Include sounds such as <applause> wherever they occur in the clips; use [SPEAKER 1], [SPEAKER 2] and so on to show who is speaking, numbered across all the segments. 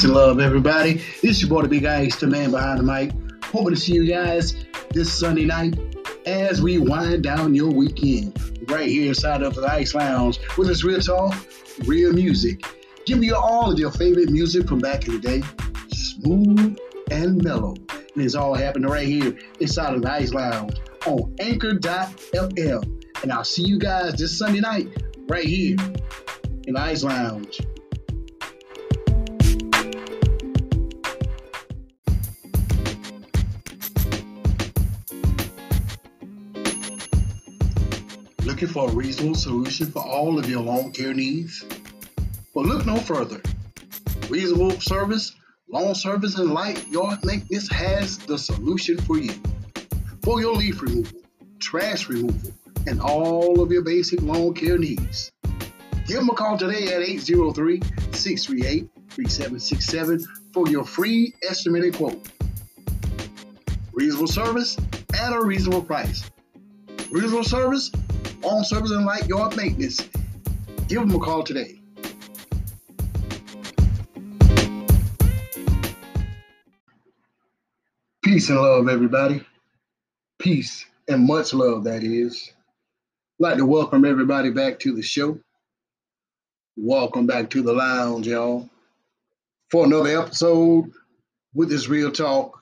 [SPEAKER 1] Peace and love, everybody. It's your boy, the Big Ice, the man behind the mic. Hoping to see you guys this Sunday night as we wind down your weekend. right here inside of the Ice Lounge with this real talk, real music. Give you all of your favorite music from back in the day, smooth and mellow. And it's all happening right here inside of the Ice Lounge on anchor.fm. And I'll see you guys this Sunday night right here in the Ice Lounge. Looking for a reasonable solution for all of your lawn care needs? Well, look no further. Reasonable service, lawn service, and light yard maintenance has the solution for you. For your leaf removal, trash removal, and all of your basic lawn care needs. Give them a call today at 803 638 3767 for your free estimated quote. Reasonable service at a reasonable price. Reasonable service, lawn service, and light yard maintenance. Give them a call today. Peace and love, everybody. Peace and much love, that is. I'd like to welcome everybody back to the show. Welcome back to the lounge, y'all, for another episode with this real talk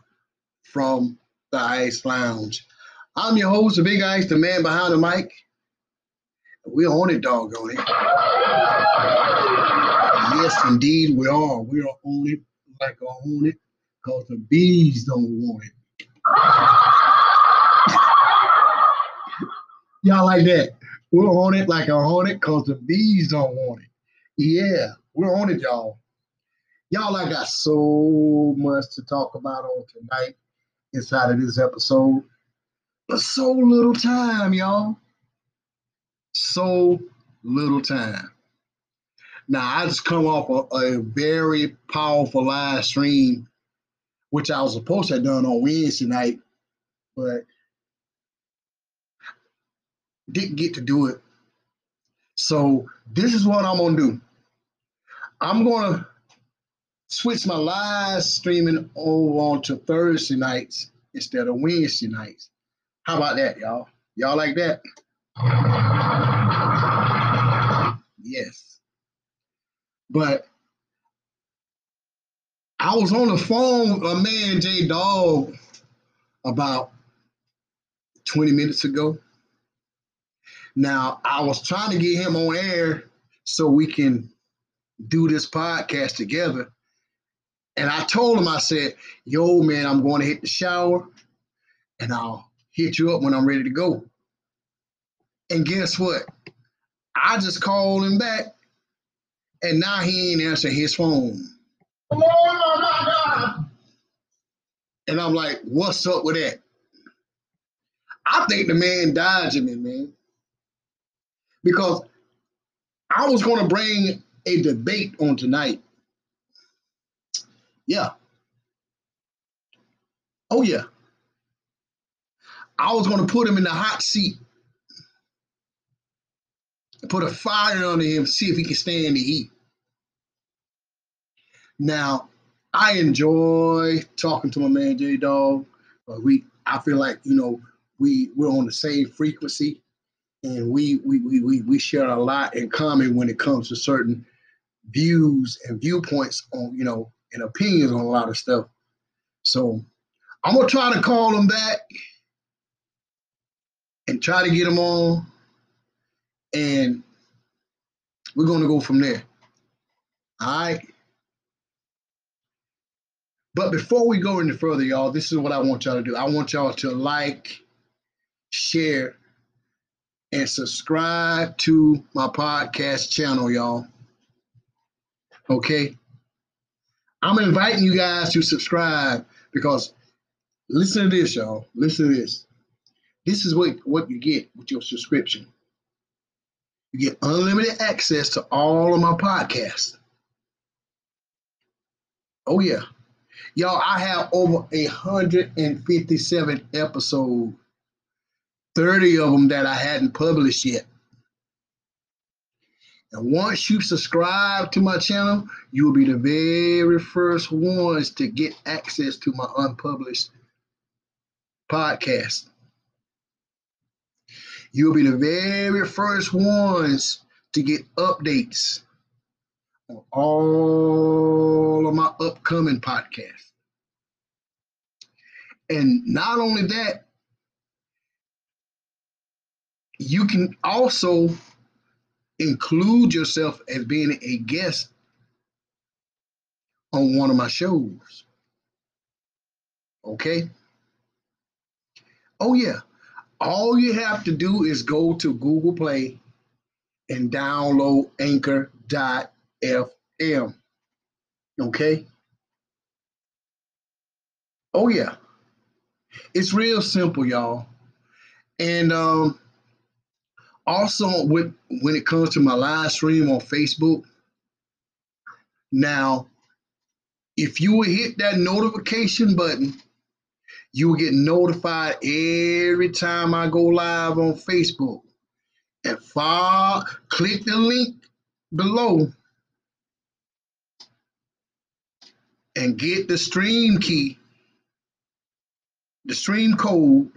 [SPEAKER 1] from the Ice Lounge. I'm your host, the Big Ice, the man behind the mic. We're on it, doggone it. Yes, indeed, we are. We are on it like I on it because the bees don't want it. <laughs> Y'all like that? We're on it like I a hornet because the bees don't want it. Yeah, we're on it, y'all. Y'all, I got so much to talk about on tonight inside of this episode, but so little time, y'all. So little time. Now, I just come off a, a very powerful live stream, which I was supposed to have done on Wednesday night, but didn't get to do it. So this is what I'm gonna do. I'm gonna switch my live streaming over on to Thursday nights instead of Wednesday nights. How about that, y'all? Y'all like that? Yes. But I was on the phone with a man, J Dog, about 20 minutes ago. Now, I was trying to get him on air so we can do this podcast together. And I told him, I said, yo, man, I'm going to hit the shower and I'll hit you up when I'm ready to go. And guess what? I just called him back and now he ain't answering his phone. Oh my God. And I'm like, what's up with that? I think the man dodging me, man. Because I was going to bring a debate on tonight. Yeah. Oh, yeah. I was going to put him in the hot seat, put a fire under him, see if he can stand the heat. Now, I enjoy talking to my man J Dog. Uh, we, I feel like you know, we we're on the same frequency, and we we we we we share a lot in common when it comes to certain views and viewpoints on you know and opinions on a lot of stuff. So I'm gonna try to call him back and try to get him on, and we're gonna go from there. All right. But before we go any further, y'all, this is what I want y'all to do. I want y'all to like, share, and subscribe to my podcast channel, y'all. Okay? I'm inviting you guys to subscribe because listen to this, y'all. Listen to this. This is what, what you get with your subscription. You get unlimited access to all of my podcasts. Oh, yeah. Y'all, I have over 157 episodes, 30 of them that I hadn't published yet. And once you subscribe to my channel, you will be the very first ones to get access to my unpublished podcast. You'll be the very first ones to get updates on all of my upcoming podcasts. And not only that, you can also include yourself as being a guest on one of my shows. Okay? Oh, yeah. All you have to do is go to Google Play and download anchor.fm. Okay? Oh, yeah. It's real simple, y'all. And um, also, with, when it comes to my live stream on Facebook, now, if you will hit that notification button, you will get notified every time I go live on Facebook. And follow, click the link below and get the stream key, the stream code,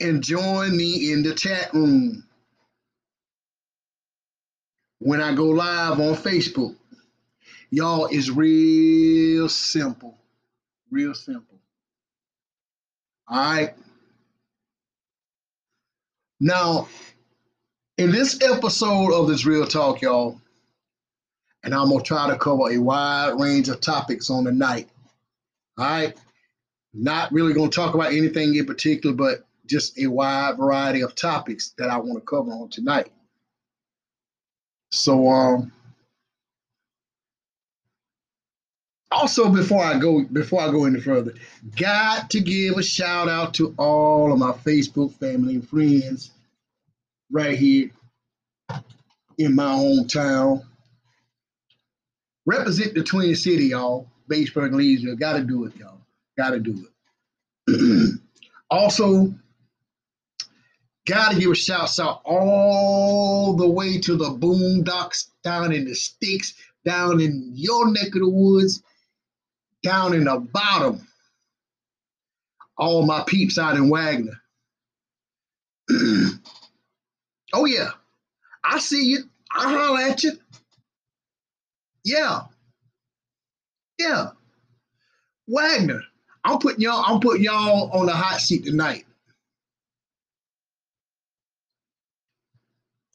[SPEAKER 1] and join me in the chat room when I go live on Facebook. Y'all, is real simple. Real simple. All right. Now, in this episode of this Real Talk, y'all, and I'm to try to cover a wide range of topics on the night. All right. Not really to talk about anything in particular, but just a wide variety of topics that I want to cover on tonight. So, um, also before I go before I go any further, got to give a shout out to all of my Facebook family and friends right here in my hometown. Represent the Twin City, y'all. Batesburg, Leesville. Got to do it, y'all. Got to do it. <clears throat> also, got to give a shout out all the way to the boondocks down in the sticks, down in your neck of the woods down in the bottom. All my peeps out in Wagner. <clears throat> oh yeah, I see you. I holler at you. Yeah. Yeah. Wagner. I'm putting y'all, I'm putting y'all on the hot seat tonight.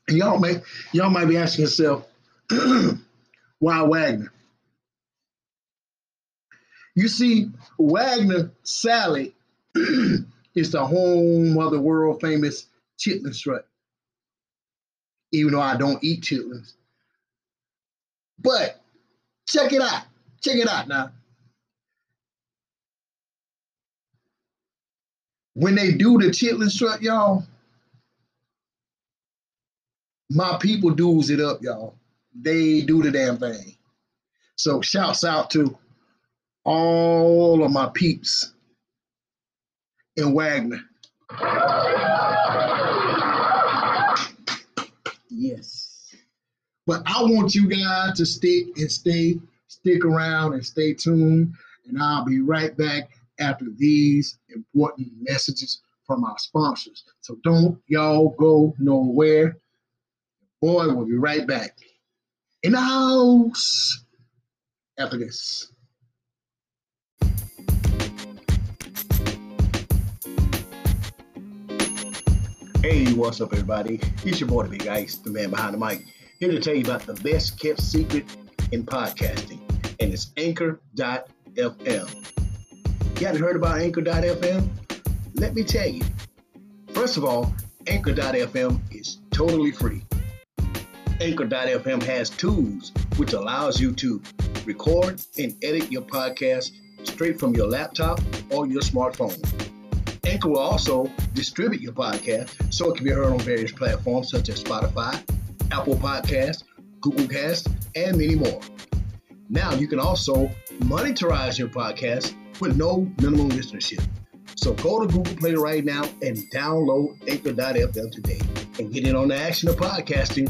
[SPEAKER 1] And y'all may y'all might be asking yourself, <clears throat> why Wagner? You see, Wagner Salley <clears throat> is the home of the world famous chitlin strut. Even though I don't eat chitlins. But check it out. Check it out now. When they do the chitlin strut, y'all, my people doos it up, y'all. They do the damn thing. So shouts out to all of my peeps in Wagner. Yes. But I want you guys to stick and stay, stick around and stay tuned. And I'll be right back after these important messages from our sponsors. So don't y'all go nowhere. Boy, we'll be right back in the house after this. Hey, what's up, everybody? It's your boy, the Big Ice, the man behind the mic, here to tell you about the best kept secret in podcasting, and it's Anchor.fm. You haven't heard about Anchor.fm? Let me tell you. First of all, Anchor.fm is totally free. Anchor.fm has tools which allows you to record and edit your podcast straight from your laptop or your smartphone. Anchor will also distribute your podcast so it can be heard on various platforms such as Spotify, Apple Podcasts, Google Cast, and many more. Now you can also monetize your podcast with no minimum listenership. So go to Google Play right now and download Anchor.fm today and get in on the action of podcasting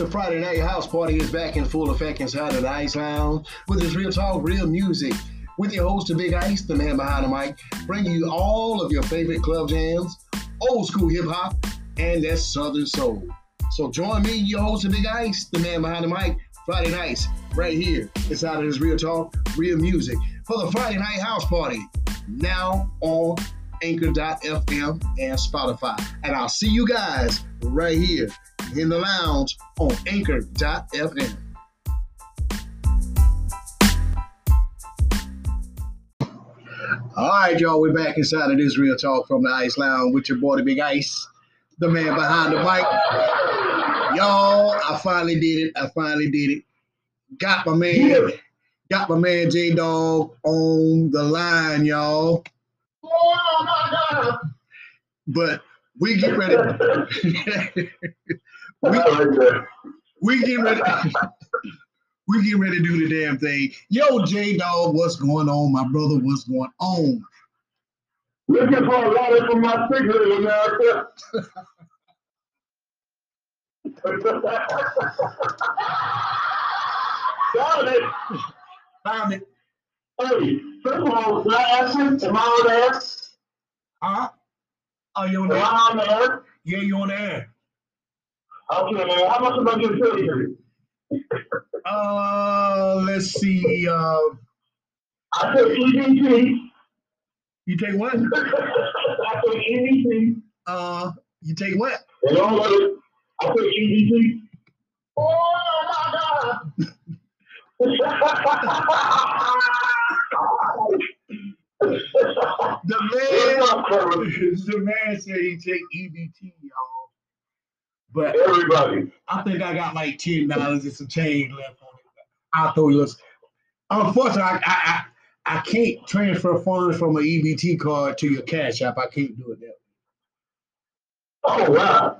[SPEAKER 1] The Friday Night House Party is back in full effect inside of the Ice Lounge with this real talk, real music. With your host, the Big Ice, the man behind the mic, bringing you all of your favorite club jams, old school hip hop, and that Southern soul. So join me, your host, the Big Ice, the man behind the mic, Friday nights, right here inside of this real talk, real music for the Friday Night House Party. Now on Anchor.fm and Spotify. And I'll see you guys right here in the lounge on Anchor.fm. All right, y'all, we're back inside of this real talk from the Ice Lounge with your boy, the Big Ice, the man behind the mic. Y'all, I finally did it. I finally did it. Got my man, got my man J Dog on the line, y'all. Oh, But we get ready. <laughs> we, <laughs> we get ready. <laughs> we get ready to do the damn thing. Yo, J Dog, what's going on, my brother? What's going on?
[SPEAKER 2] Looking for a letter from my cigarette, America. <laughs> Got it.
[SPEAKER 1] Found it.
[SPEAKER 2] Hey, first of all, can I ask you, am I on there?
[SPEAKER 1] Huh? Oh, you on
[SPEAKER 2] Am
[SPEAKER 1] the
[SPEAKER 2] I
[SPEAKER 1] air?
[SPEAKER 2] on there?
[SPEAKER 1] Yeah, you on the air.
[SPEAKER 2] Okay, man, how much am I getting paid for you?
[SPEAKER 1] Uh, let's see. Uh,
[SPEAKER 2] I said EBT.
[SPEAKER 1] you take what? <laughs>
[SPEAKER 2] I said EBT.
[SPEAKER 1] Uh, you take what?
[SPEAKER 2] And all of I said EBT. Oh my God. <laughs>
[SPEAKER 1] The man, <laughs> the man said he take EBT, y'all. But
[SPEAKER 2] Everybody.
[SPEAKER 1] I think I got like ten dollars and some change left on it. I thought it was. Unfortunately, I, I I I can't transfer funds from an EBT card to your Cash App. I can't do it that way.
[SPEAKER 2] Oh, wow.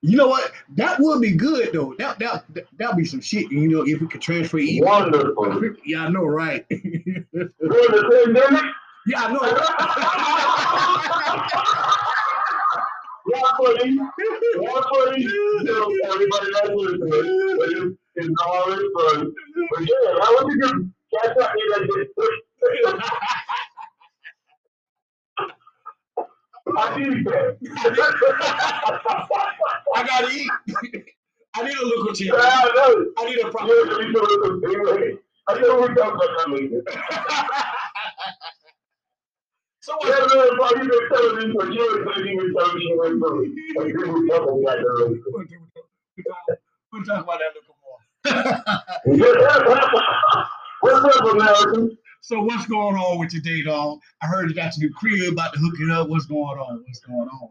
[SPEAKER 1] You know what? That would be good though. That that that'd be some shit. You know, if we could transfer EBT.
[SPEAKER 2] Wonderful.
[SPEAKER 1] Yeah, I know, right? yeah,
[SPEAKER 2] During the pandemic,
[SPEAKER 1] I know. <laughs>
[SPEAKER 2] one footy, one footy, you know, everybody that's listening, but it's, it's always fun. But yeah, how would you do? Catch up me that I need that.
[SPEAKER 1] I gotta eat. I need a local team.
[SPEAKER 2] I.
[SPEAKER 1] I need a proper.
[SPEAKER 2] know, you know, anyway, I know we talk about that later. <laughs>
[SPEAKER 1] so
[SPEAKER 2] Yeah,
[SPEAKER 1] what?
[SPEAKER 2] man, Paul, you've been telling me for years that you were telling me you went through. Like, you were talking about that later.
[SPEAKER 1] We'll talk about that a little more. <laughs>
[SPEAKER 2] What's up, America?
[SPEAKER 1] so what's going on with your day, dog? I heard you got your new crib about to hook it up. What's going on? What's going on?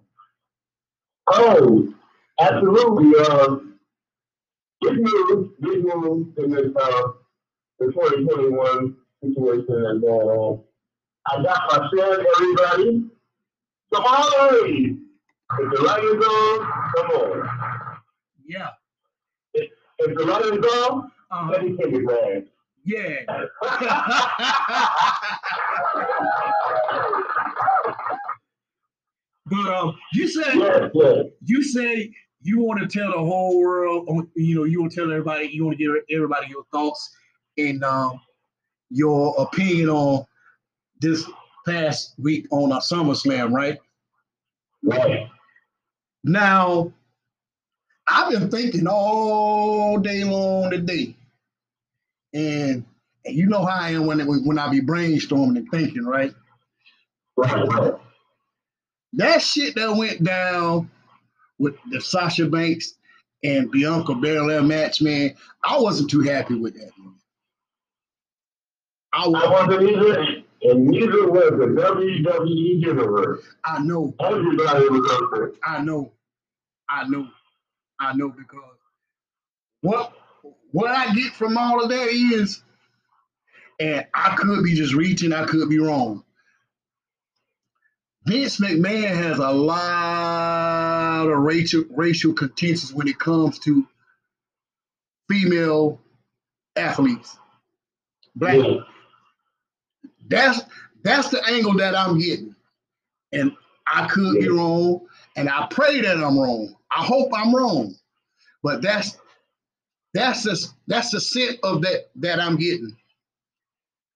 [SPEAKER 2] Oh, absolutely. Uh, good news, good news in this uh, the 2021 situation that's going on. I got my son, everybody. Come on, if the light is on, come on.
[SPEAKER 1] Yeah.
[SPEAKER 2] If the light is on,
[SPEAKER 1] Uh,
[SPEAKER 2] let me take it back.
[SPEAKER 1] yeah. <laughs> but um, you said
[SPEAKER 2] Yes, yes.
[SPEAKER 1] you say you want to tell the whole world, you know, you want to tell everybody, you want to give everybody your thoughts and um, your opinion on this past week on a SummerSlam, right?
[SPEAKER 2] Right.
[SPEAKER 1] Now, I've been thinking all day long today, and, and you know how I am when when I be brainstorming and thinking, right?
[SPEAKER 2] Right, right.
[SPEAKER 1] That shit that went down with the Sasha Banks and Bianca Belair match, man, I wasn't too happy with that. Man. I
[SPEAKER 2] I wasn't either, and neither was the WWE universe.
[SPEAKER 1] I know,
[SPEAKER 2] Everybody was up there.
[SPEAKER 1] I know, I know, I know because what what I get from all of that is, and I could be just reaching, I could be wrong. Vince McMahon has a lot of racial racial contentions when it comes to female athletes. Black.
[SPEAKER 2] Yeah.
[SPEAKER 1] That's that's the angle that I'm getting. And I could be wrong. And I pray that I'm wrong. I hope I'm wrong. But that's That's the that's the scent of that that I'm getting.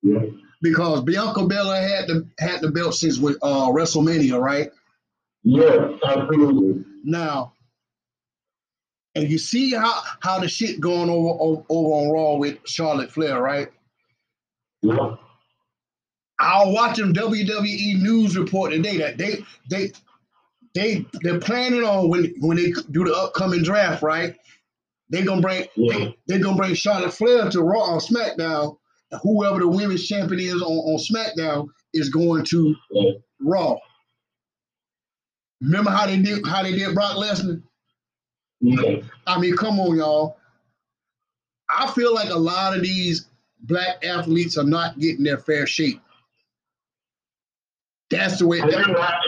[SPEAKER 2] Yeah.
[SPEAKER 1] Because Bianca Belair had the had the belt since with uh, WrestleMania, right?
[SPEAKER 2] Yes, absolutely.
[SPEAKER 1] Now, and you see how how the shit going over over, over on Raw with Charlotte Flair, right?
[SPEAKER 2] Yeah.
[SPEAKER 1] I was watching WWE news report today that they they they they're planning on when when they do the upcoming draft, right? They gonna bring
[SPEAKER 2] Yeah.
[SPEAKER 1] they, they're gonna bring Charlotte Flair to Raw on SmackDown. And whoever the women's champion is on, on SmackDown is going to
[SPEAKER 2] Yeah.
[SPEAKER 1] Raw. Remember how they did how they did Brock Lesnar?
[SPEAKER 2] Yeah.
[SPEAKER 1] I mean, come on, y'all. I feel like a lot of these black athletes are not getting their fair shake. That's the way.
[SPEAKER 2] And then I-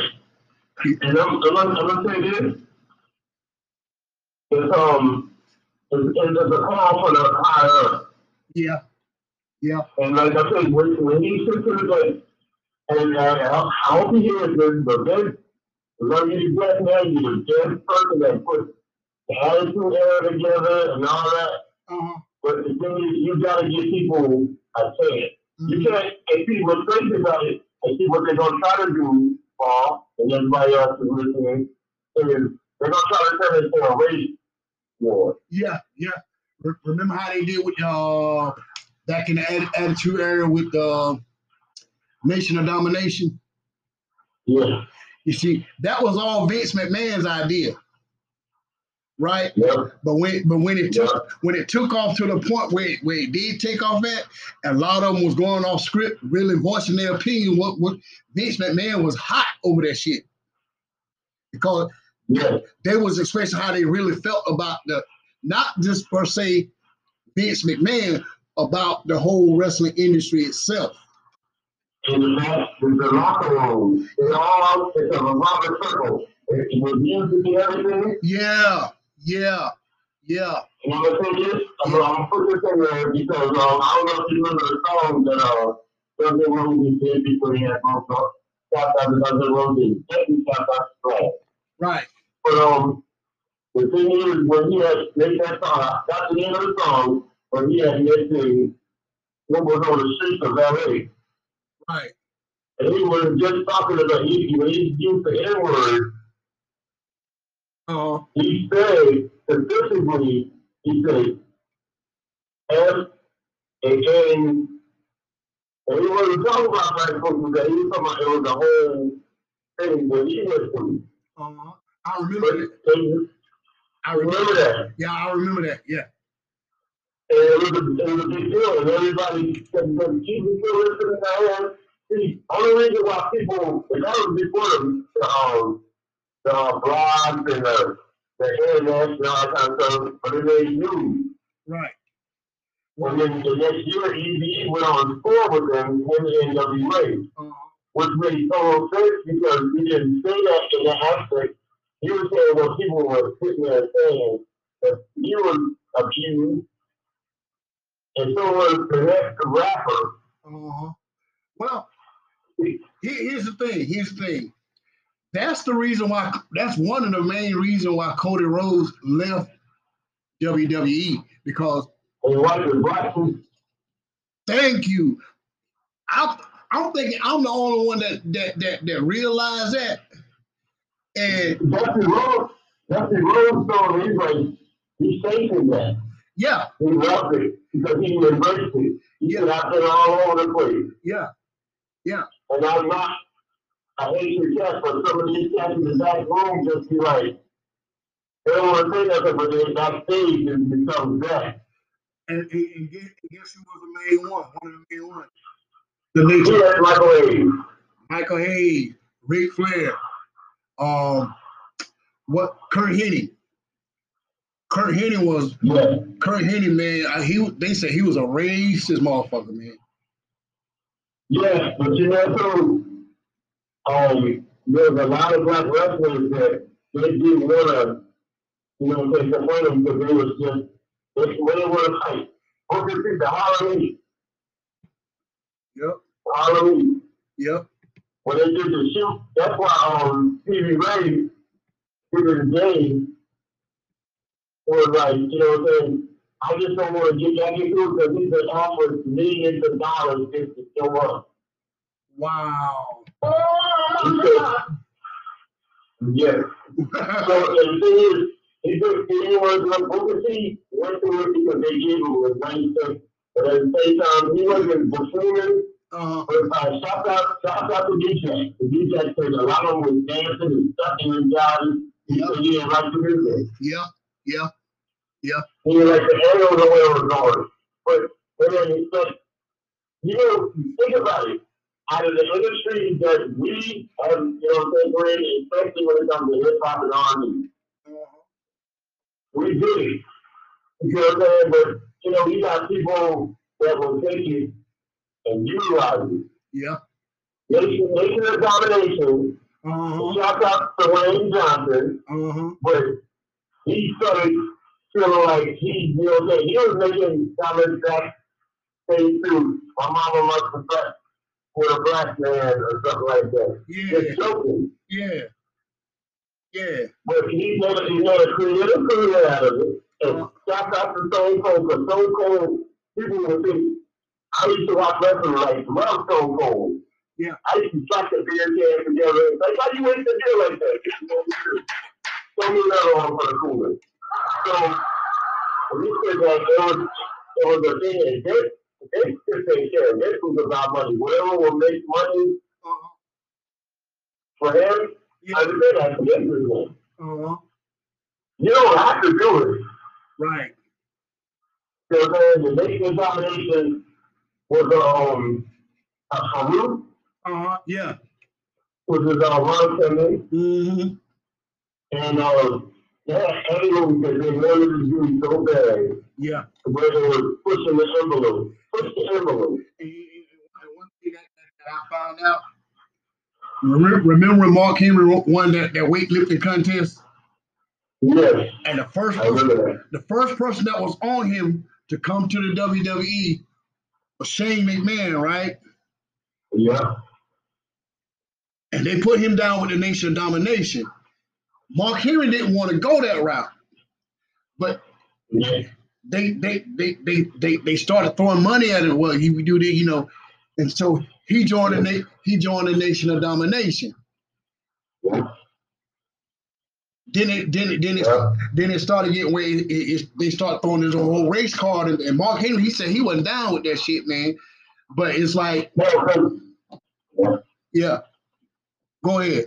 [SPEAKER 2] and I'm, I'm, gonna- I'm gonna say this. It's um, it's, it's a call for the higher
[SPEAKER 1] yeah, yeah,
[SPEAKER 2] And like I said, when, when he sits to the gate, and uh, I hope he hears this, but then, love you to death, man, you're the best person that put the attitude era together and all that.
[SPEAKER 1] uh-huh.
[SPEAKER 2] But the thing is, you gotta give people a chance. You can't, see what's crazy about it, and see what they're gonna try to do, Paul, and everybody else is listening, is they're gonna try to turn it into a race war.
[SPEAKER 1] yeah, yeah. Re- Remember how they did with uh back in the Atti- Attitude Era with uh, Nation of Domination?
[SPEAKER 2] Yeah,
[SPEAKER 1] You see, that was all Vince McMahon's idea, right?
[SPEAKER 2] yeah,
[SPEAKER 1] But when but when it took
[SPEAKER 2] Yeah.
[SPEAKER 1] when it took off to the point where it, where it did take off at, a lot of them was going off script, really voicing their opinion. What what Vince McMahon was hot over that shit because
[SPEAKER 2] yeah,
[SPEAKER 1] they was expressing how they really felt about the not just per se Vince McMahon about the whole wrestling industry itself.
[SPEAKER 2] and the match, the, the locker room, it's all, it's a circle. It, it was used to be everything,
[SPEAKER 1] Yeah, yeah, yeah.
[SPEAKER 2] and I'm gonna say this, I'm gonna, I'm gonna put this in there because, um, I don't know if you remember the song that, uh, Guns N' Roses did before he had broke up. Shout out to Guns N' definitely shout out to Flag.
[SPEAKER 1] Right.
[SPEAKER 2] But um, the thing is, when he had made that song, that's the end of the song, when he had mentioned what was on the streets of LA.
[SPEAKER 1] Right.
[SPEAKER 2] And he was just talking about, he, he used the N word,
[SPEAKER 1] Uh,
[SPEAKER 2] he said, specifically, he said, F and N. And he wasn't talking about black folks that, he was talking about it was the whole thing that he went through.
[SPEAKER 1] uh, I remember
[SPEAKER 2] But
[SPEAKER 1] that. I remember.
[SPEAKER 2] remember that.
[SPEAKER 1] Yeah, I remember that. Yeah.
[SPEAKER 2] And it was a, it was a big deal, and everybody "But Jesus still listening to him." See, only reason why people, and that was before the, the um, the blogs and the, the internet and all that kind of stuff, but it made news.
[SPEAKER 1] Right.
[SPEAKER 2] And then the next year, EVE went on tour with them in the NWA,
[SPEAKER 1] Uh,
[SPEAKER 2] which made total sense because he didn't say that in that aspect. He was saying what people were sitting there saying, that he was abused, and so was the next rapper.
[SPEAKER 1] uh-huh. Well, he- here's the thing. Here's the thing. That's the reason why. That's one of the main reasons why Cody Rhodes left WWE because
[SPEAKER 2] And what the black
[SPEAKER 1] thank you. I I'm thinking I'm the only one that that that that realized that. And
[SPEAKER 2] Dusty Rhodes, Dusty Rhodes told me, he's like, he's facing that.
[SPEAKER 1] yeah,
[SPEAKER 2] He loved it because he embraced it. He I've been all over the place.
[SPEAKER 1] Yeah.
[SPEAKER 2] Yeah, And I'm not, I hate your cats, but some of these cats in the back room just be like, they don't want to say nothing, but they backstage and becomes that.
[SPEAKER 1] and, and, and guess, guess who was the main one? One of the main ones. The
[SPEAKER 2] He
[SPEAKER 1] nature.
[SPEAKER 2] had microwave.
[SPEAKER 1] Michael Hayes, Ric Flair, um, what Curt Hennig. Curt Hennig was
[SPEAKER 2] Yeah.
[SPEAKER 1] Curt Hennig, man. I, he they said he was a racist motherfucker, man.
[SPEAKER 2] Yeah, but you know, too, um, there's a lot of black wrestlers that they didn't want to, you know, take confront them because they was just, they, they want to fight. What's the the Halloween?
[SPEAKER 1] Yep,
[SPEAKER 2] Halloween.
[SPEAKER 1] yep,
[SPEAKER 2] when they did the shoot, that's why um TV Ray did the game was like, you know what I'm saying? I just don't want to get back into because he's been offered millions of dollars just to show up.
[SPEAKER 1] Wow.
[SPEAKER 2] Yes. so the thing is, he took he was T went through it because they gave him a nice thing. But at the same time, he wasn't buffooning.
[SPEAKER 1] Uh-huh.
[SPEAKER 2] But uh, shout out, shout out to DJ. The DJ said a lot of them was dancing and stuffing and. He
[SPEAKER 1] Yep.
[SPEAKER 2] he didn't like the music.
[SPEAKER 1] Yeah. Yeah. Yeah.
[SPEAKER 2] He didn't like the arrow the way it was going. But but then he said, you know, think about it. Out of the industry that we have, you know, what we're in, especially when it comes to hip hop and R&B,
[SPEAKER 1] Uh-huh.
[SPEAKER 2] we did it. You know what I'm saying? But you know, you got people that will take it and utilize it.
[SPEAKER 1] Yeah.
[SPEAKER 2] Nation, nation of domination.
[SPEAKER 1] Uh-huh.
[SPEAKER 2] Shout out to Dwayne Johnson,
[SPEAKER 1] Uh-huh.
[SPEAKER 2] but he started feeling like he, you know, what I'm saying, he was making comments that say to my mama must slept with a black man or something like that.
[SPEAKER 1] Yeah.
[SPEAKER 2] Just joking.
[SPEAKER 1] Yeah. Yeah.
[SPEAKER 2] But he a- he made a career out of it. And
[SPEAKER 1] Uh-huh.
[SPEAKER 2] shout out to Stone Cold, because Stone Cold, people would think, I used to watch wrestling like love Stone Cold.
[SPEAKER 1] Yeah.
[SPEAKER 2] I used to track the beer can together. Like, why you wait the beer like that? Throw me another one for the cooler. So, you said that, it was, it was a thing, and this, this just ain't care. This was about money. Whatever will make money
[SPEAKER 1] Uh-huh.
[SPEAKER 2] for him,
[SPEAKER 1] Yeah.
[SPEAKER 2] I said that's business.
[SPEAKER 1] Uh-huh.
[SPEAKER 2] You don't have to do it.
[SPEAKER 1] Right.
[SPEAKER 2] You know what I'm saying? The nation domination was um a Faarooq,
[SPEAKER 1] Uh-huh. Yeah.
[SPEAKER 2] which is uh Ron Simmons,
[SPEAKER 1] Mm-hmm.
[SPEAKER 2] and um they had angles that they wanted to do so bad
[SPEAKER 1] Yeah.
[SPEAKER 2] where they were pushing the envelope. Push the envelope.
[SPEAKER 1] And- one thing that, I found out. Remember, Mark Henry won that, that weightlifting contest?
[SPEAKER 2] Yes,
[SPEAKER 1] And the first person,
[SPEAKER 2] that.
[SPEAKER 1] the first person that was on him to come to the WWE was Shane McMahon, right?
[SPEAKER 2] Yeah.
[SPEAKER 1] And they put him down with the Nation of Domination. Mark Henry didn't want to go that route, but
[SPEAKER 2] Yeah.
[SPEAKER 1] They they they they they, they started throwing money at him. Well, he would do the you know, and so he joined the na- he joined the Nation of Domination.
[SPEAKER 2] Yeah.
[SPEAKER 1] Then it then it then it
[SPEAKER 2] Yeah.
[SPEAKER 1] then it started getting where it, it, it- they start throwing this whole race card and, and Mark Henry he said he wasn't down with that shit, man. But it's like,
[SPEAKER 2] yeah.
[SPEAKER 1] yeah, go ahead.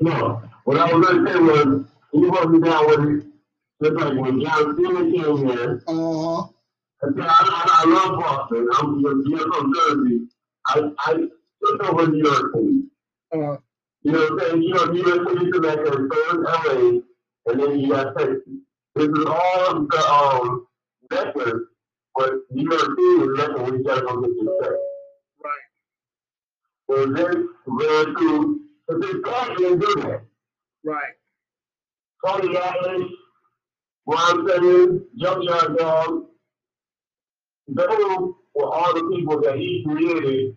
[SPEAKER 2] No. What I was gonna say was he wasn't down with it. Just like when John Cena came here,
[SPEAKER 1] Uh huh.
[SPEAKER 2] I I, I, love Boston. I'm from, you're from Jersey. I, I took over New York City.
[SPEAKER 1] Uh,
[SPEAKER 2] You know what I'm saying? You know, New York City is like a third LA, and then you got Texas. This is all of the um records, but New York City is record when you gotta go get your check.
[SPEAKER 1] right.
[SPEAKER 2] So this ran through, but this guy didn't do that.
[SPEAKER 1] Right.
[SPEAKER 2] Tony Atlas, Ron Simmons, Junkyard Dog, those were all the people that he created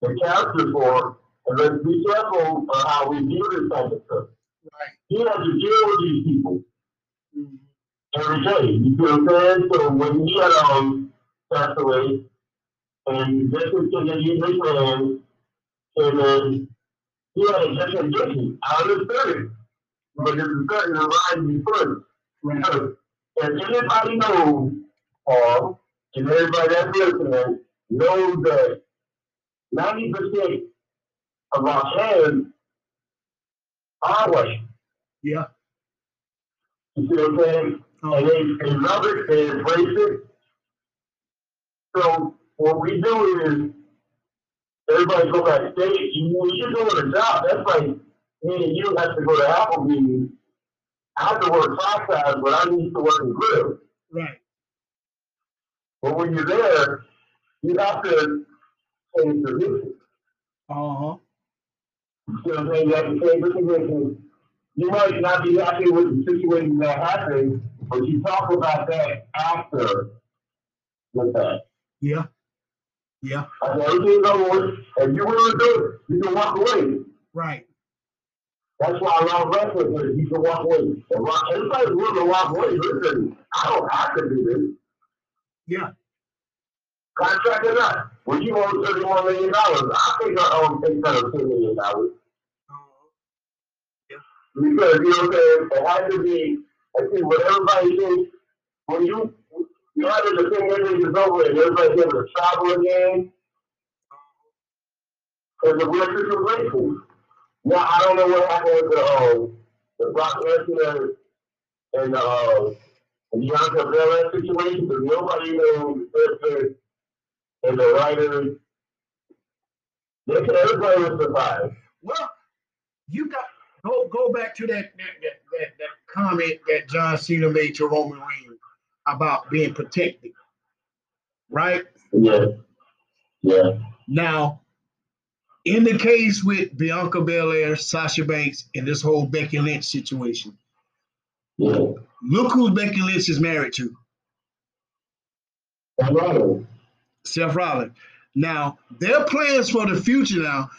[SPEAKER 2] the character for. And let's be careful of how we view this type of stuff.
[SPEAKER 1] Right.
[SPEAKER 2] He had to deal with these people
[SPEAKER 1] Mhm.
[SPEAKER 2] every day. You see what I'm saying? So when he had um passed away, and this was the English man, and then he had a different vision. I understood it. But there's a certain line you put.
[SPEAKER 1] Right.
[SPEAKER 2] Because if anybody knows, Paul, and everybody that's listening, knows that 90% of our fans are white.
[SPEAKER 1] Yeah.
[SPEAKER 2] You see what I'm saying? Oh. And they, they love it, they embrace it. So what we do is everybody go backstage. You, when you're doing a job, that's like me and you have to go to Applebee's. I have to work five times, but I need to work in grill.
[SPEAKER 1] Right.
[SPEAKER 2] But when you're there, you have to change position.
[SPEAKER 1] Uh huh.
[SPEAKER 2] You see what I'm saying? You have to change the position. You might not be happy with the situation that happened, but you talk about that after the fact.
[SPEAKER 1] Yeah. Yeah.
[SPEAKER 2] I said, everything's over with. If you want to do it, you can walk away.
[SPEAKER 1] Right.
[SPEAKER 2] That's why I love wrestling because you can walk away. Everybody's willing to walk away. Listen, I don't have to do this.
[SPEAKER 1] Yeah.
[SPEAKER 2] Contract or not. When you owe $31 million, I think I owe $610 million.
[SPEAKER 1] Oh, yeah.
[SPEAKER 2] Because, you know what I'm saying? It has to be, I see what everybody thinks. When you, you have the thing everything is over and everybody's able to travel again. Oh. Because the real situation. Now, I don't know what happened with the, um, the Brock Lesnar and the, uh, Bianca Belair situation, because nobody knows the person and the writers. They said everybody was surprised.
[SPEAKER 1] Well, you got go go back to that that, that, that, that comment that John Cena made to Roman Reigns about being protected, right?
[SPEAKER 2] Yeah. Yeah.
[SPEAKER 1] Now, in the case with Bianca Belair, Sasha Banks, and this whole Becky Lynch situation, look who Becky Lynch is married to,
[SPEAKER 2] I know.
[SPEAKER 1] Seth Rollins. Now, their plans for the future now.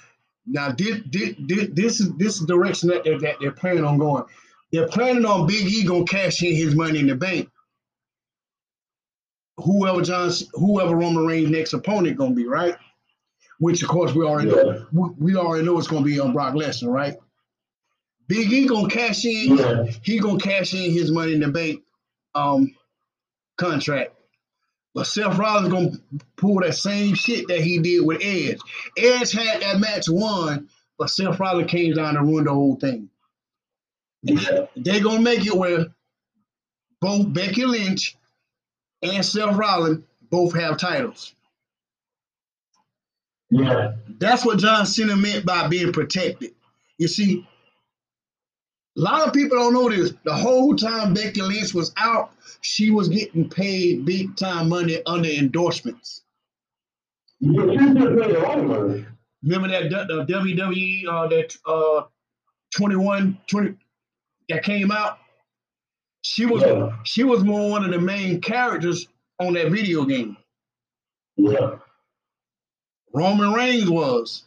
[SPEAKER 1] Now, this, this, this is this is direction that they're, that they're planning on going. They're planning on Big E gonna cash in his money in the bank. Whoever John, whoever Roman Reigns' next opponent gonna be, right? Which of course we already know.
[SPEAKER 2] Yeah.
[SPEAKER 1] We, we already know it's gonna be on Brock Lesnar, right? Big E gonna cash in.
[SPEAKER 2] Yeah.
[SPEAKER 1] He gonna cash in his money in the bank um contract. But Seth Rollins gonna pull that same shit that he did with Edge. Edge had that match won, but Seth Rollins came down and ruined the whole thing.
[SPEAKER 2] Yeah.
[SPEAKER 1] They're gonna make it where both Becky Lynch and Seth Rollins both have titles.
[SPEAKER 2] Yeah.
[SPEAKER 1] That's what John Cena meant by being protected. You see, a lot of people don't know this. The whole time Becky Lynch was out, she was getting paid big time money under endorsements.
[SPEAKER 2] You can just made a lot of money.
[SPEAKER 1] Remember that the WWE uh, that uh 21 20 that came out? She was
[SPEAKER 2] Yeah.
[SPEAKER 1] she was more one of the main characters on that video game.
[SPEAKER 2] Yeah.
[SPEAKER 1] Roman Reigns was,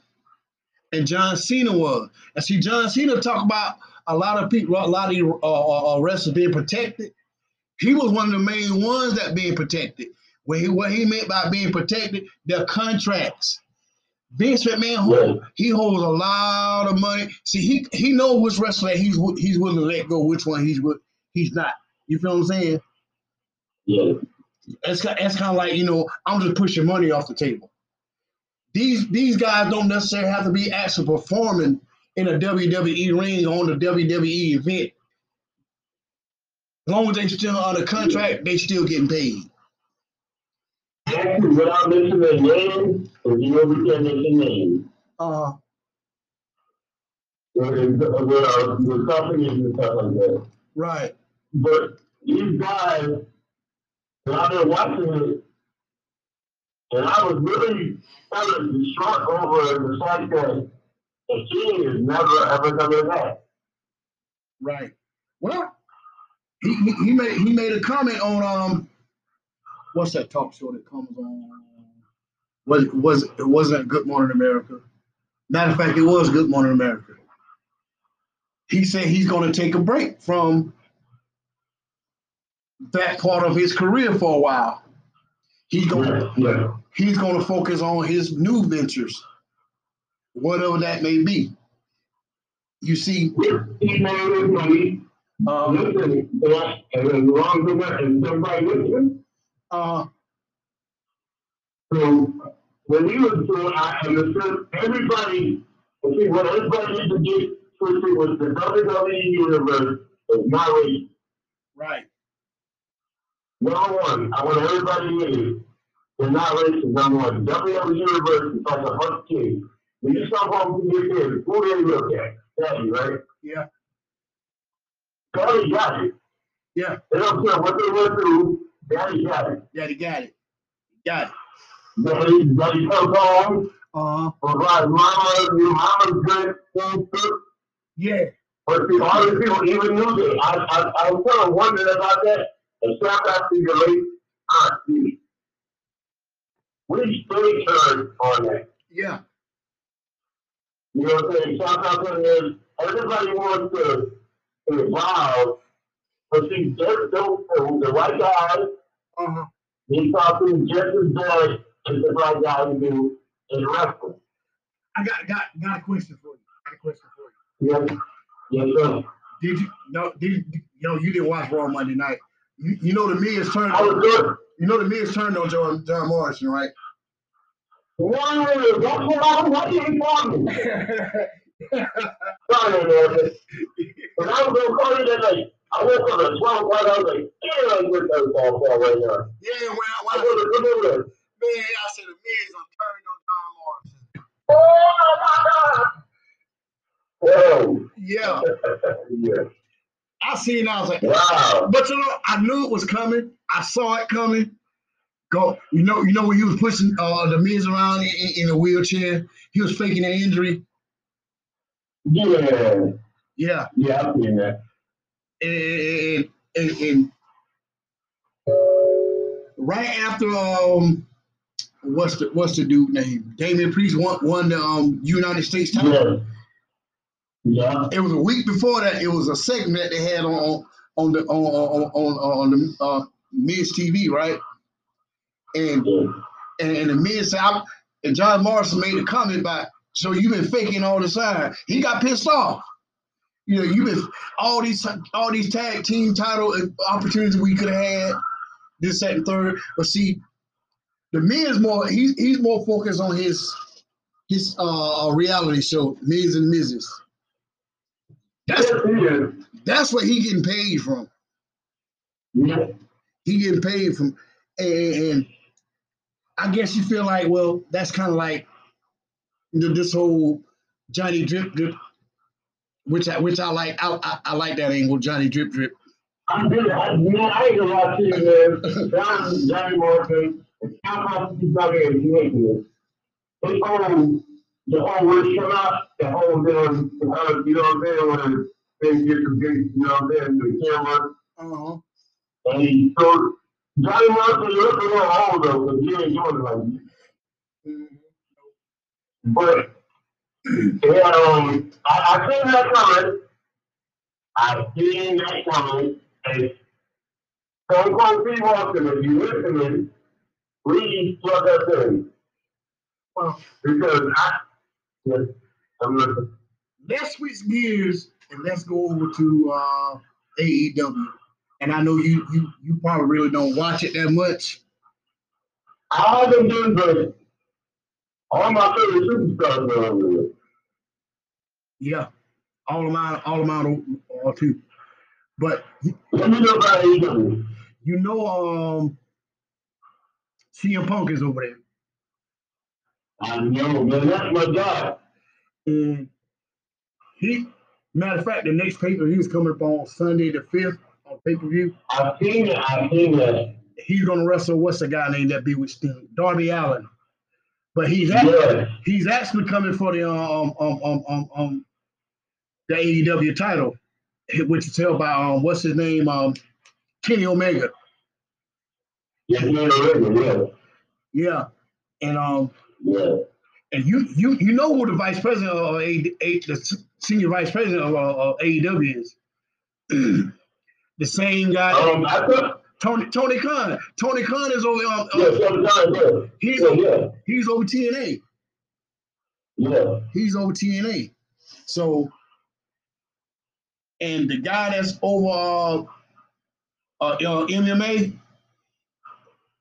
[SPEAKER 1] and John Cena was. And see, John Cena talk about a lot of people, a lot of uh, uh, uh, wrestlers being protected. He was one of the main ones that being protected. When he, what he meant by being protected, their contracts. Vince McMahon, hold, he holds a lot of money. See, he he knows which wrestler he's he's willing to let go, which one he's he's not. You feel what I'm saying?
[SPEAKER 2] Yeah.
[SPEAKER 1] Ki- it's kind of like you know, I'm just pushing money off the table. These these guys don't necessarily have to be actually performing in a WWE ring on the WWE event. As long as they still on under contract, they still getting paid.
[SPEAKER 2] Actually, without mentioning their names, if you know we can't mention names,
[SPEAKER 1] Uh,
[SPEAKER 2] with, uh, with companies and stuff like that.
[SPEAKER 1] right.
[SPEAKER 2] But these guys, and I've been watching it, and I was really kind of distraught over the fact that the king is never ever coming back.
[SPEAKER 1] Right. Well, he, he, he made he made a comment on um what's that talk show that comes on was was it wasn't Good Morning America. Matter of fact, it was Good Morning America. He said he's going to take a break from that part of his career for a while. He's going to
[SPEAKER 2] yeah.
[SPEAKER 1] He's going to focus on his new ventures, whatever that may be. You see,
[SPEAKER 2] He made his money.
[SPEAKER 1] um,
[SPEAKER 2] Listen, and I- and as long as I'm- and somebody listening,
[SPEAKER 1] uh,
[SPEAKER 2] So when he was doing, I understood everybody. See what everybody needs to get twisted was the WWE universe is not racist.
[SPEAKER 1] right,
[SPEAKER 2] Number one, I want everybody to they're not racist. Number one, WWE universe is like a bunch of kids. When you come home to your kids, who do they look at? Daddy, right?
[SPEAKER 1] yeah,
[SPEAKER 2] Daddy got it.
[SPEAKER 1] yeah,
[SPEAKER 2] They don't care what they went through. Daddy got it.
[SPEAKER 1] he got it, got it.
[SPEAKER 2] Daddy, daddy comes home,
[SPEAKER 1] Uh,
[SPEAKER 2] provides mama, your mama's good food, cook,
[SPEAKER 1] yeah,
[SPEAKER 2] But see, all these people even knew that. I, I, I was kind of wondering about that. Out to your late aunt, Judy. We studied on that.
[SPEAKER 1] yeah,
[SPEAKER 2] You know what I'm saying? Out to her. everybody wants to evolve, but see, they're still the right guy.
[SPEAKER 1] Uh-huh.
[SPEAKER 2] He's talking just as good as the right guy to do in wrestling.
[SPEAKER 1] I got got got a question for you. Got a question for you.
[SPEAKER 2] Yeah. yes, sir.
[SPEAKER 1] Did you no did you know you didn't watch Raw Monday night? You, you know the Miz turned
[SPEAKER 2] I was good.
[SPEAKER 1] you know the Miz turned on John John Morrison, right?
[SPEAKER 2] Wow, that's what I was waiting for. Sorry, man. But I was gonna call you that night. I woke up at twelve o'clock. I was like, "Damn, I'm with those all fall right now."
[SPEAKER 1] yeah, when I,
[SPEAKER 2] I
[SPEAKER 1] when I,
[SPEAKER 2] was "Come over there."
[SPEAKER 1] man, I said the Miz on turned on John Morrison.
[SPEAKER 2] Oh my God! Whoa.
[SPEAKER 1] Yeah,
[SPEAKER 2] yeah.
[SPEAKER 1] I seen. I was like,
[SPEAKER 2] Wow.
[SPEAKER 1] but you know, I knew it was coming. I saw it coming. Go, you know, you know when he was pushing uh, the Miz around in, in- a wheelchair, he was faking an injury.
[SPEAKER 2] Yeah.
[SPEAKER 1] Yeah,
[SPEAKER 2] Yeah, I've seen that.
[SPEAKER 1] and and, and, and right after um, what's the what's the dude name? Damian Priest won won the um United States title.
[SPEAKER 2] Yeah. Yeah.
[SPEAKER 1] It was a week before that. It was a segment they had on on the on on on, on the uh, Miz TV, right? And
[SPEAKER 2] Yeah.
[SPEAKER 1] and, and the Miz said, and John Morrison made a comment about, so you've been faking all the time. He got pissed off. You know, you've been all these all these tag team title opportunities we could have had, this, that, and third. But see, the Miz more he, he's more focused on his his uh reality show, Miz and Mrs. That's
[SPEAKER 2] is.
[SPEAKER 1] that's what he getting paid from.
[SPEAKER 2] Yeah.
[SPEAKER 1] He getting paid from, and, and I guess you feel like, well, that's kind of like the, this whole Johnny Drip Drip, which I which I like. I, I, I like that angle, Johnny Drip Drip.
[SPEAKER 2] I did. I, man, I ain't gonna lie to you, man. John, Johnny Morrison, and how possible he's not going to do it. They own the whole work come out, the whole damn, uh, you know what I'm saying, when things get confused, you know what I'm saying, the camera.
[SPEAKER 1] Uh-huh.
[SPEAKER 2] And he, so, Johnny Morrison, you look a little old though, because he ain't doing it like. But yeah, um, I, I seen that coming. I seen that coming. And Stone Cold Steve Austin, if you listening, please plug us in. Because I, yes, I'm listening.
[SPEAKER 1] let's switch gears and let's go over to uh, AEW. And I know you you you probably really don't watch it that much.
[SPEAKER 2] I haven't been, but all my favorite superstars are over there.
[SPEAKER 1] Yeah, all amount all amount all too. But
[SPEAKER 2] Let me know
[SPEAKER 1] you know, um, CM Punk is over there.
[SPEAKER 2] I know, man. That's my guy.
[SPEAKER 1] And he, matter of fact, the next paper he's coming up on Sunday the fifth on pay per view.
[SPEAKER 2] I've seen it. I've seen that.
[SPEAKER 1] He's gonna wrestle what's the guy named that be with Sting, Darby Allin. But he's act-
[SPEAKER 2] Yeah.
[SPEAKER 1] he's actually coming for the um um um um, um the AEW title, which is held by um what's his name um Kenny Omega.
[SPEAKER 2] Already. Yeah.
[SPEAKER 1] Yeah, and um
[SPEAKER 2] Yeah.
[SPEAKER 1] and you you you know who the vice president of A, A the senior vice president of, uh, of AEW is. <clears throat> the same guy,
[SPEAKER 2] Um, I thought,
[SPEAKER 1] Tony Tony Khan. Tony Khan is over.
[SPEAKER 2] Yeah, yeah.
[SPEAKER 1] he's
[SPEAKER 2] Yeah,
[SPEAKER 1] over,
[SPEAKER 2] yeah.
[SPEAKER 1] he's over TNA.
[SPEAKER 2] Yeah.
[SPEAKER 1] He's over TNA. So, and the guy that's over uh, uh, uh, MMA,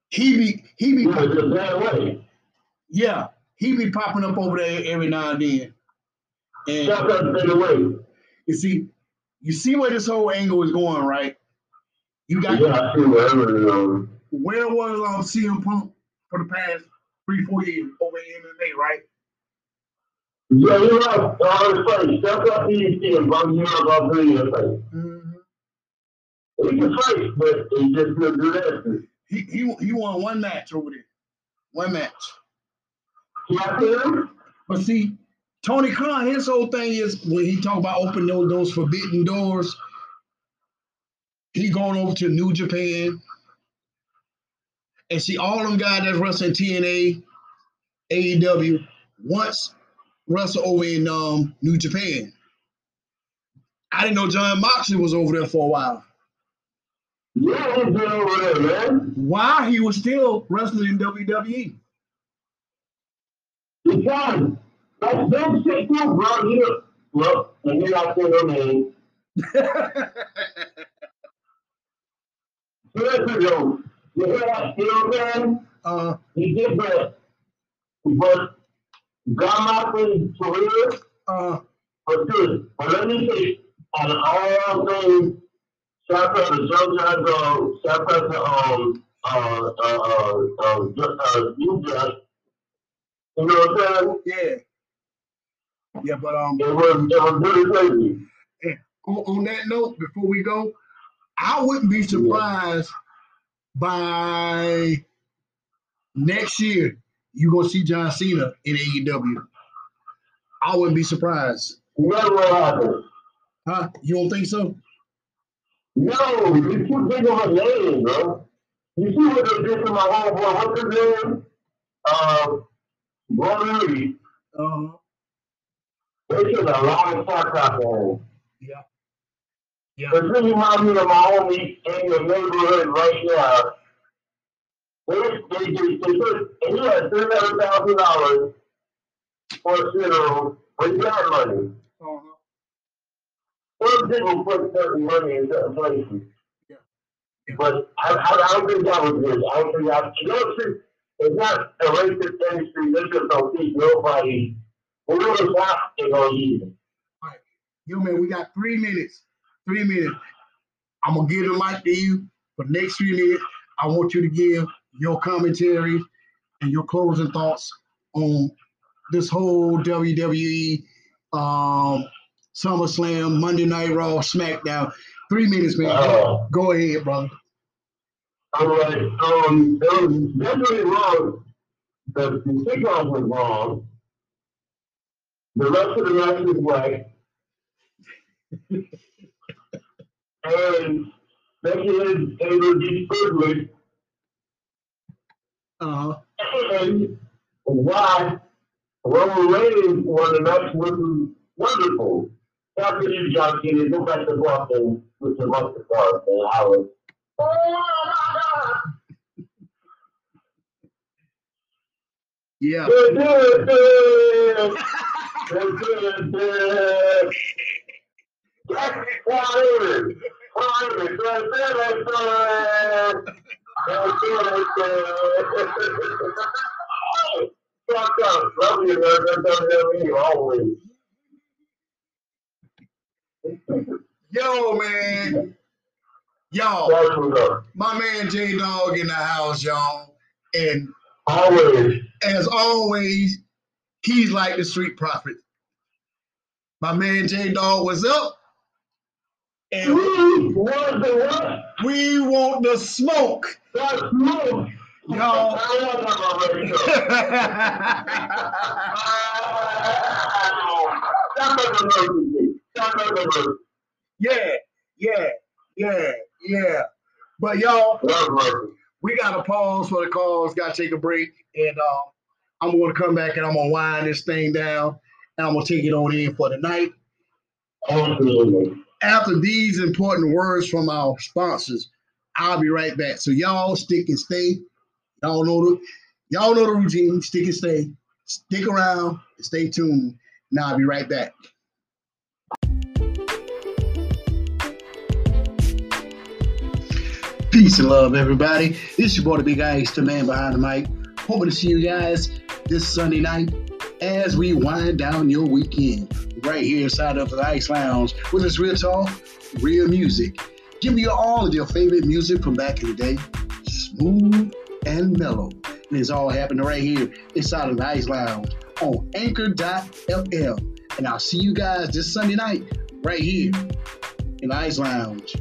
[SPEAKER 1] he be he be
[SPEAKER 2] Yeah, it's a bad way.
[SPEAKER 1] yeah he be popping up over there every now and then. And
[SPEAKER 2] Shut up, stay
[SPEAKER 1] you see, you see where this whole angle is going, right? You got
[SPEAKER 2] Yeah, I see whatever. Um,
[SPEAKER 1] where was um, CM Punk for the past three, four years over in MMA, right?
[SPEAKER 2] yeah, you're right. On his face. Shut up, you see him, bro. You're not going to be your face.
[SPEAKER 1] Mm-hmm.
[SPEAKER 2] He can fight, but he just couldn't do that.
[SPEAKER 1] He he he won one match over there, one match.
[SPEAKER 2] See, I see him?
[SPEAKER 1] But see, Tony Khan, his whole thing is when he talk about opening those, forbidden doors, he going over to New Japan. And see, all them guys that's wrestling TNA, AEW, once wrestle over in um, New Japan. I didn't know Jon Moxley was over there for a while.
[SPEAKER 2] Yeah, he's been over there, man.
[SPEAKER 1] Why he was still wrestling in WWE?
[SPEAKER 2] Because that's them shit too, bro. You know, look, and then I say your name. Seriously, though, you hear that steel man?
[SPEAKER 1] uh,
[SPEAKER 2] He did that. But Moxley's career
[SPEAKER 1] uh,
[SPEAKER 2] was good. But let me say, of all things, shout out to Joe Jazzo, shout out to um uh uh uh uh, uh you guys. You know what I'm saying?
[SPEAKER 1] yeah, yeah. But um,
[SPEAKER 2] It was it was really crazy.
[SPEAKER 1] on, on that note, before we go, I wouldn't be surprised by next year you gonna see John Cena in AEW. I wouldn't be surprised.
[SPEAKER 2] Never will happen.
[SPEAKER 1] Huh? You don't think so?
[SPEAKER 2] No, you too big of a name, bro. You see what they did to my homeboy, what's his name? Uh, Ron Reed.
[SPEAKER 1] Uh,
[SPEAKER 2] They took a of shots out for
[SPEAKER 1] yeah. Yeah.
[SPEAKER 2] Really reminds me of my homie in the neighborhood right now. They, they, they, they took, and he had three hundred thousand dollars for a funeral, got money.
[SPEAKER 1] Uh-huh.
[SPEAKER 2] Some people put certain money in certain places.
[SPEAKER 1] Yeah. Yeah.
[SPEAKER 2] But I, I, I don't think that was good. I don't think that, you know, it's, it's not a racist industry. They just don't think nobody, whoever's out, they're going to use it.
[SPEAKER 1] Yo, man, we got three minutes. Three minutes. I'm gonna give the mic to you for the next three minutes. I want you to give your commentary and your closing thoughts on this whole WWE um, SummerSlam, Monday Night Raw, SmackDown. Three minutes, man.
[SPEAKER 2] Uh,
[SPEAKER 1] Go ahead, brother.
[SPEAKER 2] All right. Um, it was definitely wrong. The, the kickoff was wrong. The rest of the match was right. and Becky is able to be privileged.
[SPEAKER 1] Uh-huh.
[SPEAKER 2] And why Roman Reigns won the match was wonderful. After you, John Cena, go back to Boston with the Buster Card, and I was, oh my God.
[SPEAKER 1] Yeah. <laughs>
[SPEAKER 2] Fuck up. Love you. WWE always.
[SPEAKER 1] Yo, man. Y'all,
[SPEAKER 2] That's what's up.
[SPEAKER 1] my man J Dawg in the house, y'all. And
[SPEAKER 2] Always.
[SPEAKER 1] as always, he's like the street prophet. My man J Dawg was up. And
[SPEAKER 2] We want the what?
[SPEAKER 1] we want the smoke.
[SPEAKER 2] Smoke.
[SPEAKER 1] Y'all.
[SPEAKER 2] I love that already. <laughs> That's not the emergency. That's not the emergency.
[SPEAKER 1] yeah, yeah, yeah, yeah. But y'all, we gotta pause for the calls, gotta take a break, and um, I'm gonna come back and I'm gonna wind this thing down and I'm gonna take it on in for the night.
[SPEAKER 2] Absolutely.
[SPEAKER 1] After these important words from our sponsors, I'll be right back. So y'all stick and stay. Y'all know the y'all know the routine. Stick and stay. Stick around and stay tuned. Now I'll be right back. Peace and love, everybody. This is your boy, the Big Ice, the man behind the mic. Hoping to see you guys this Sunday night as we wind down your weekend right here inside of the Ice Lounge with this real talk, real music. Give you all of your favorite music from back in the day, smooth and mellow. And it's all happening right here inside of the Ice Lounge on anchor.fm. And I'll see you guys this Sunday night right here in the Ice Lounge.